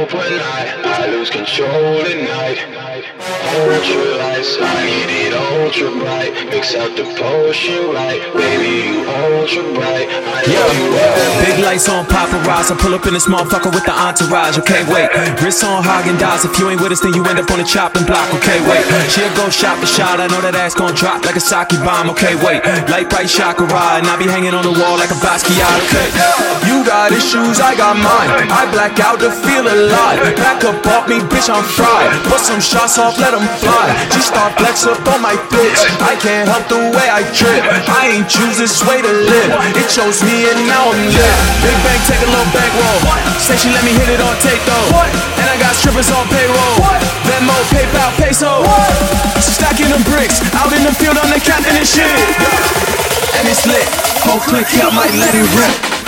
hope when I, I lose control at night. Ultralights, I need it ultra bright. Mix out the potion right, baby you ultra bright. I Yeah, you well. big lights on paparazzi. I pull up in this motherfucker with the entourage. Okay, wait. Wrists on Häagen-Dazs. If you ain't with us, then you end up on the chopping block. Okay, wait. She'll go shot for shot. I know that ass gon' drop like a sake bomb. Okay, wait. Light bright chakra and I be hanging on the wall like a Basquiat. Okay, you got issues, I got mine. I black out to feel alive. Back up off me, bitch, I'm fried. Put some shots off, let them fly. G start flex up on my bitch. I can't help the way I trip. I ain't choose this way to live. It chose me and now I'm lit. Big bang, take a little bankroll. Say she let me hit it on tape though. And I got strippers on payroll. Venmo, PayPal, peso. Stacking them bricks. Out in the field, I'm the captain and shit. And it's lit. Whole click, I might let it rip.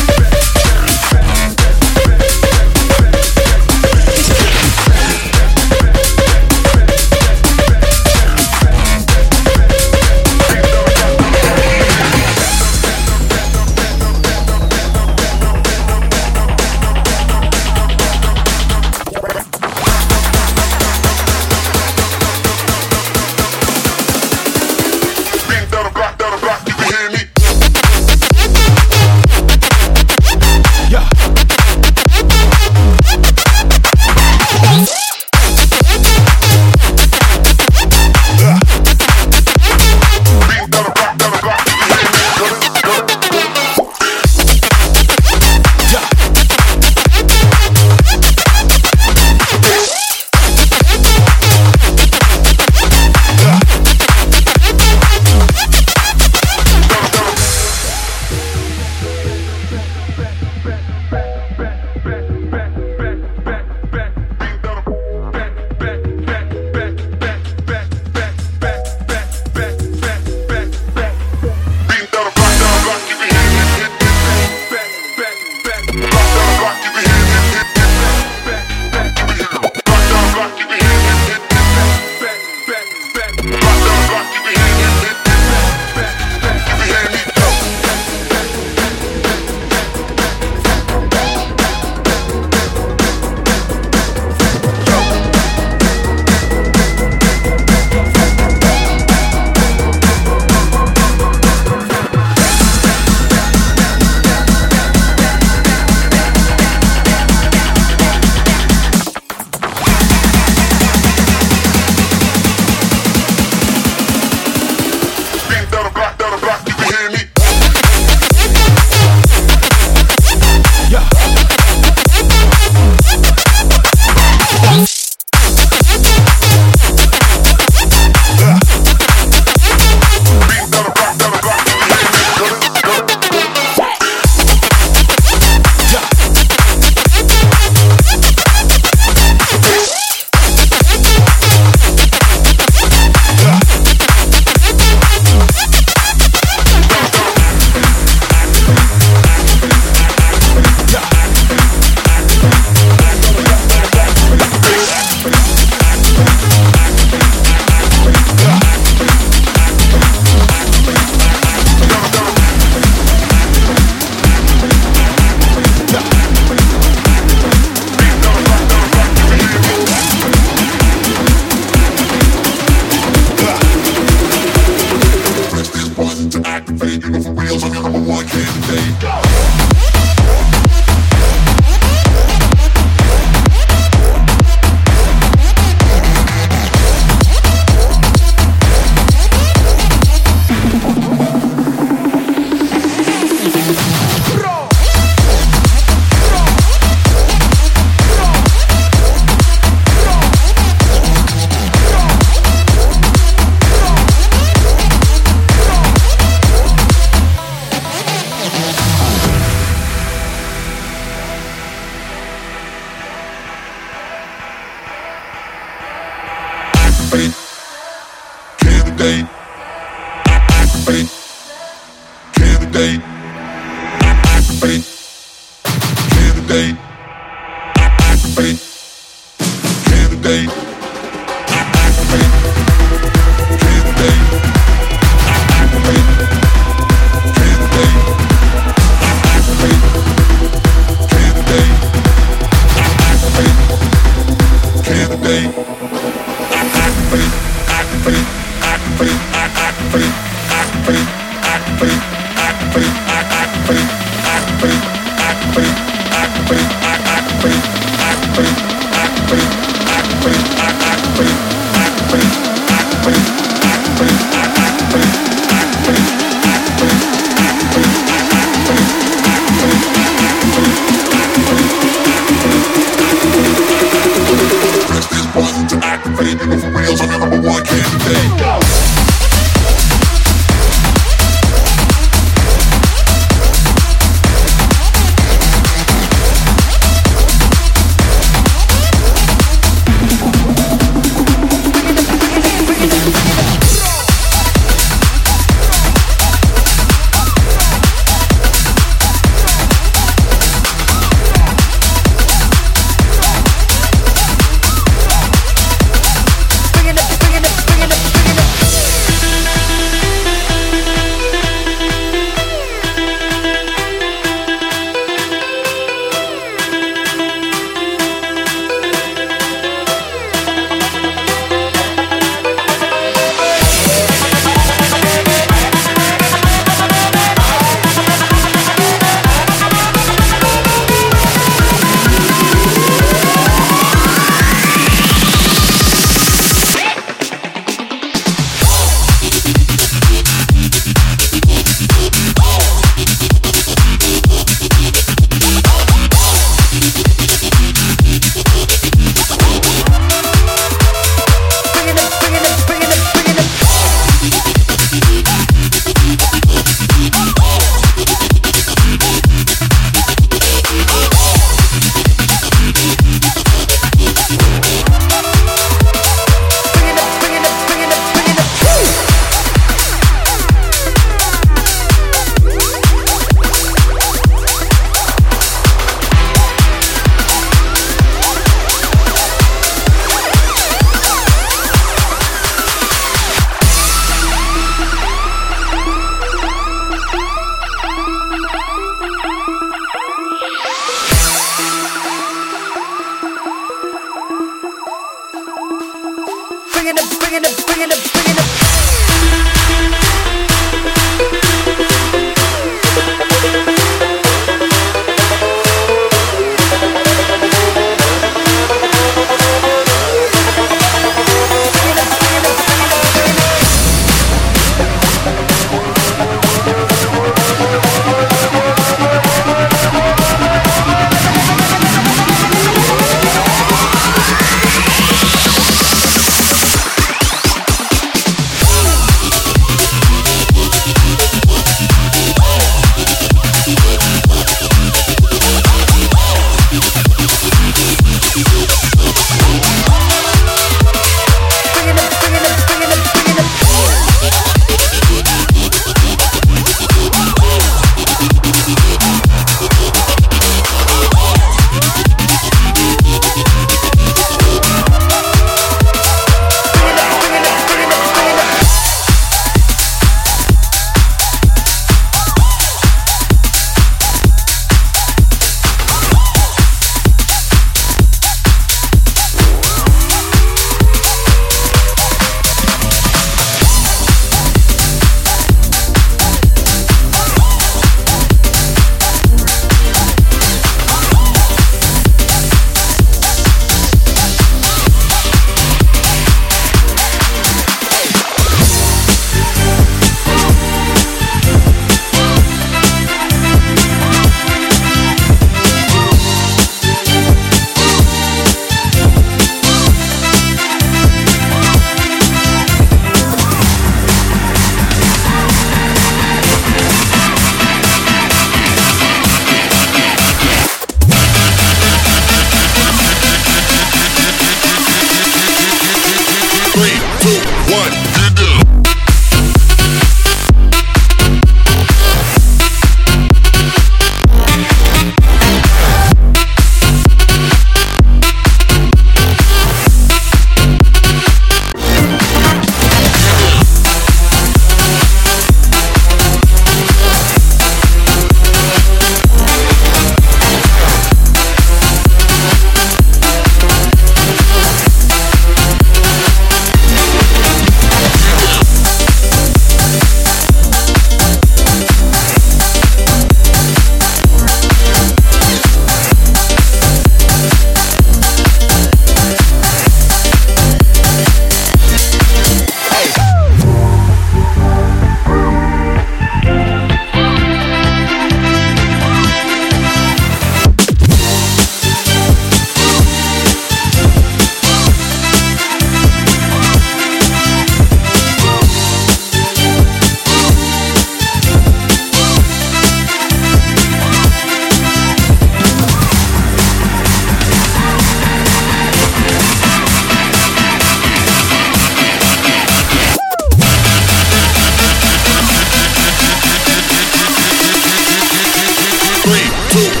Two.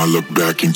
I look back and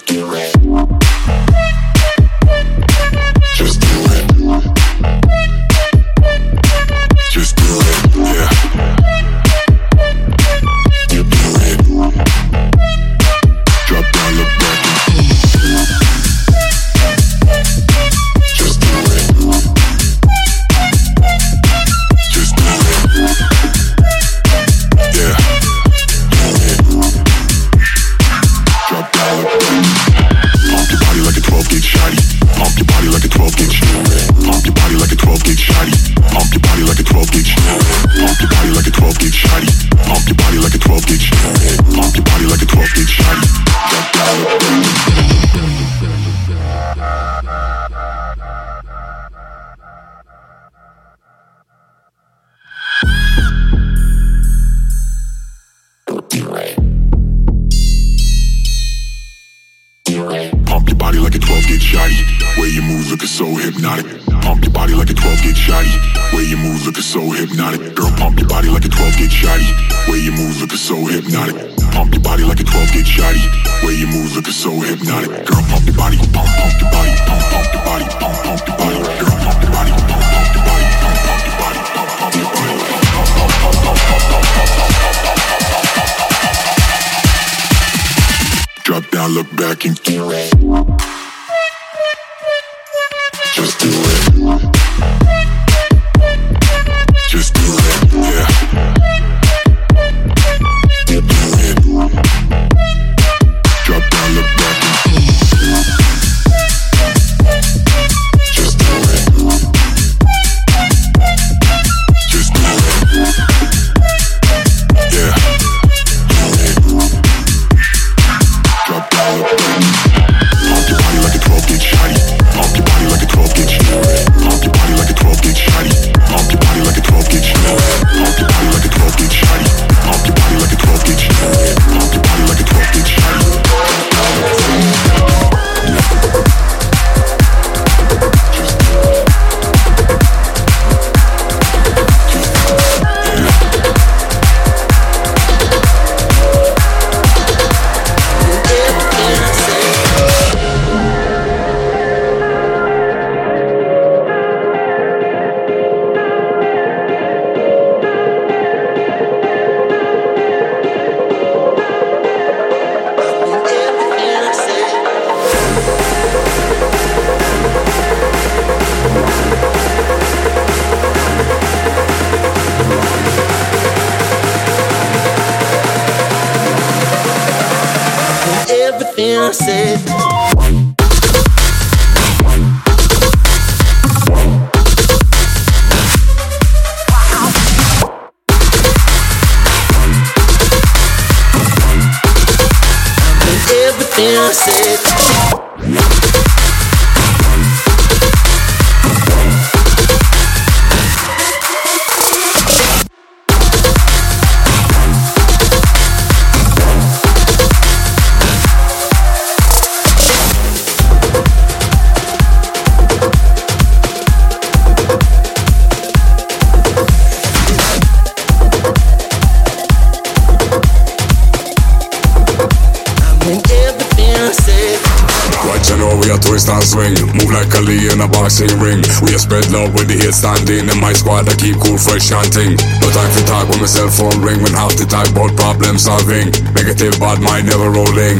We and swing. Move like Ali in a boxing ring. We are spread love with the head standing. In my squad, I keep cool, fresh chanting. No time for talk when my cell phone ring. When half the time, both problem solving. Negative bad mind never rolling.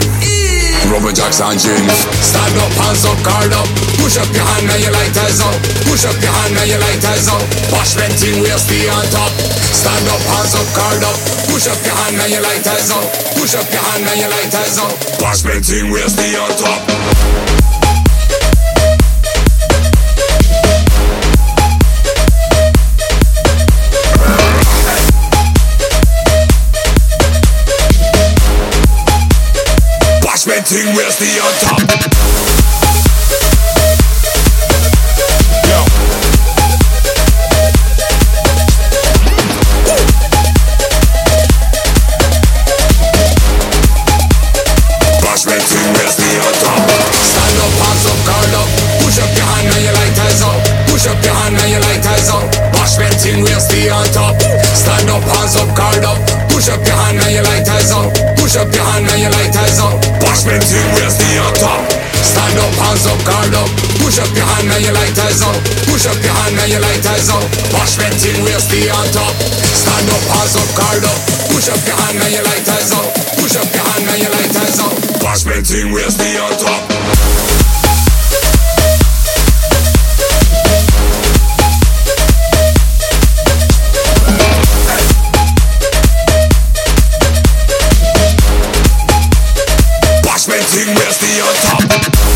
Rubber jacks and jeans. Stand up, hands up, card up. Push up your hand, now your lighters up. Push up your hand, now your lighters up. Bosh team, we'll stay on top. Stand up, hands up, card up. Push up your hand, now your lighters up. Push up your hand, now your lighters up. Bosh team, we'll stay on top. we'll wealthy on top. called. Push up your hand and your lighters out. Push up your hand and your lighters out. Fast painting, we'll stay on top. Where's stay on top?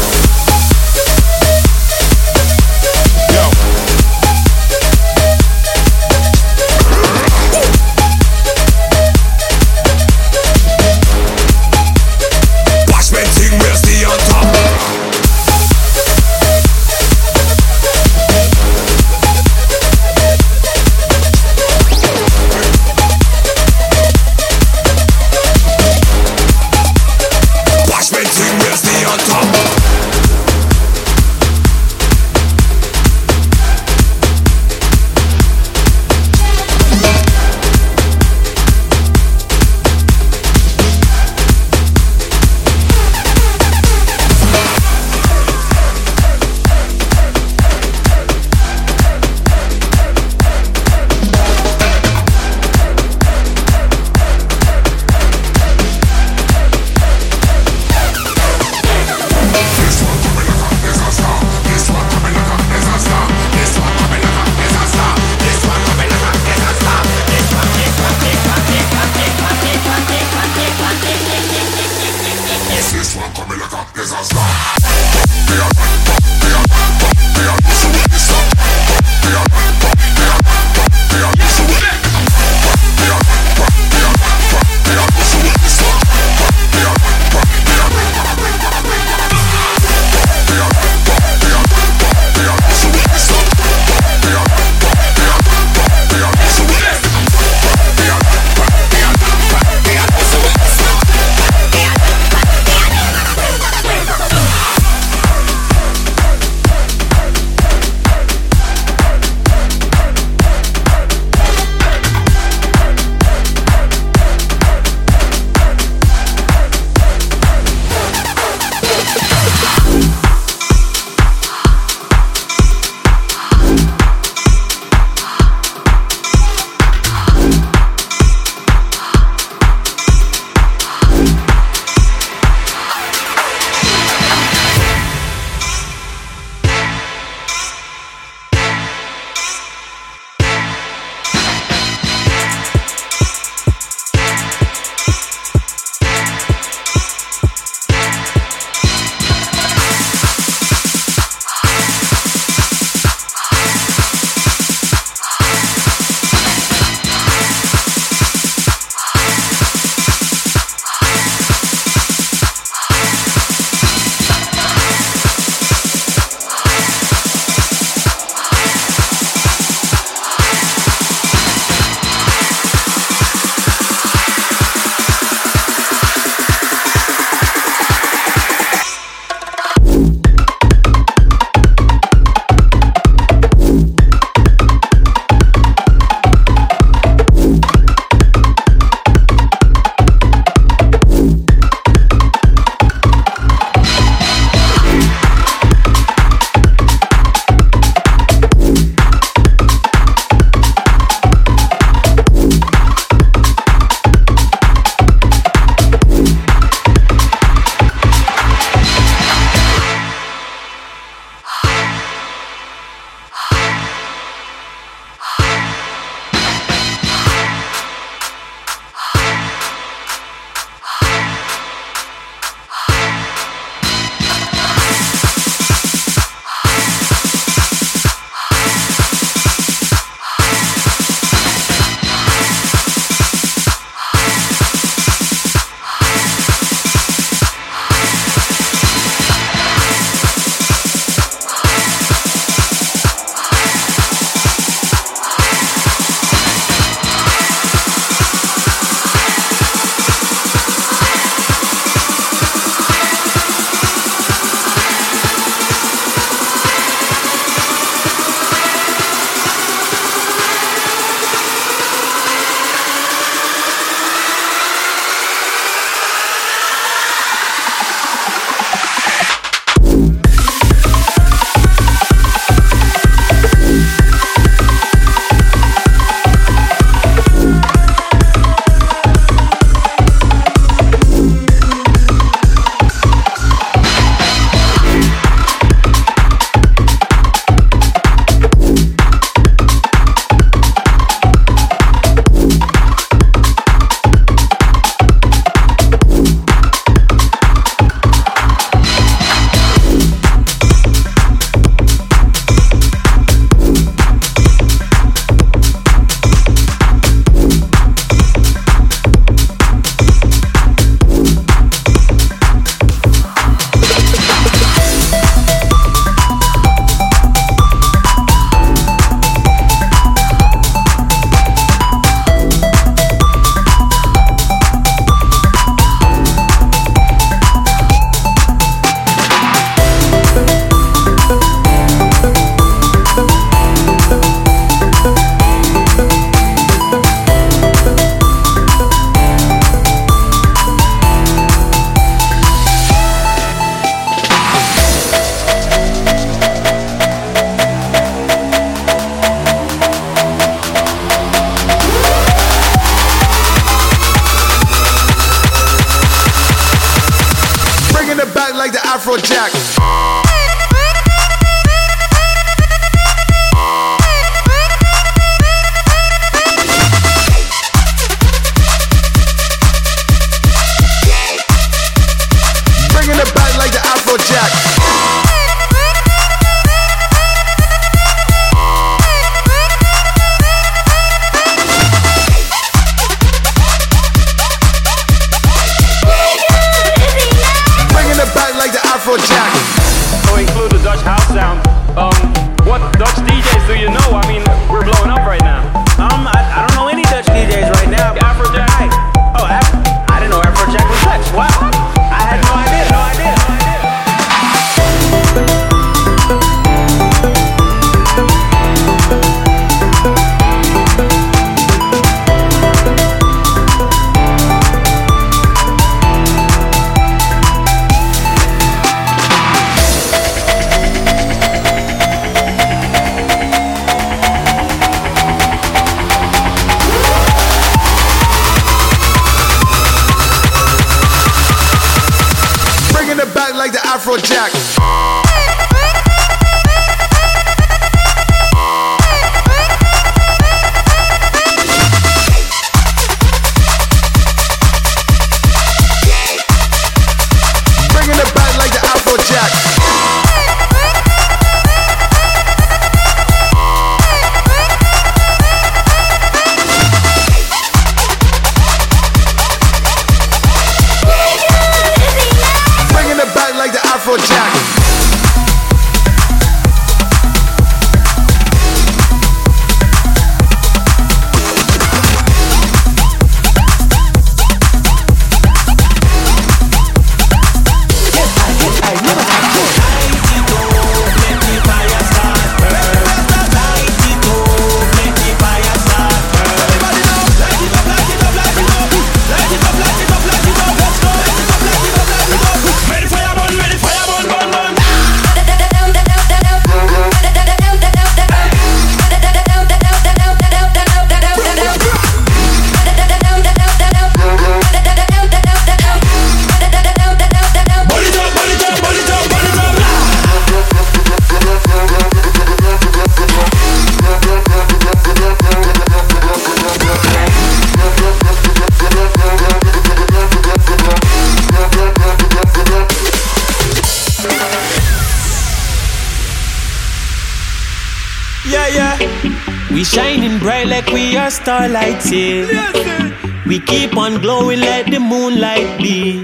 We are. We keep on glowing like the moonlight be.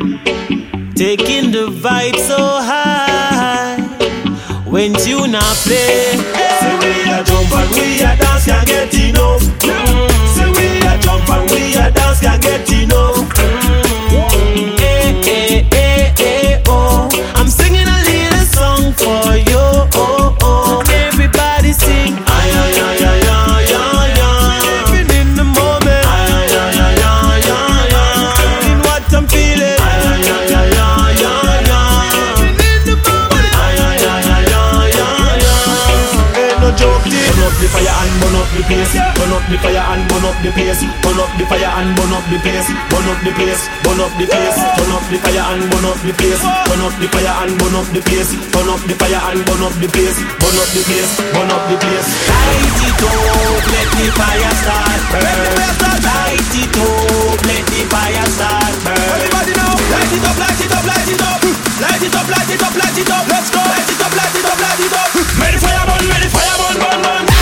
Taking the vibe so high. When you the fire and burn up the place. Burn up the place. Burn up the place. Turn up the fire and burn up the place. Turn up the fire and burn up the place. Turn up the fire and burn up the place. Burn up the place. Burn up the place. Light it up, let the fire start burn. Light it up, let the fire start burn. Everybody now, light it up, light it up, light it up. Light it up, light it up, light it up. Let's go. Light it up, light it up, light it up. May the fire burn, may the fire burn, burn, burn. Burn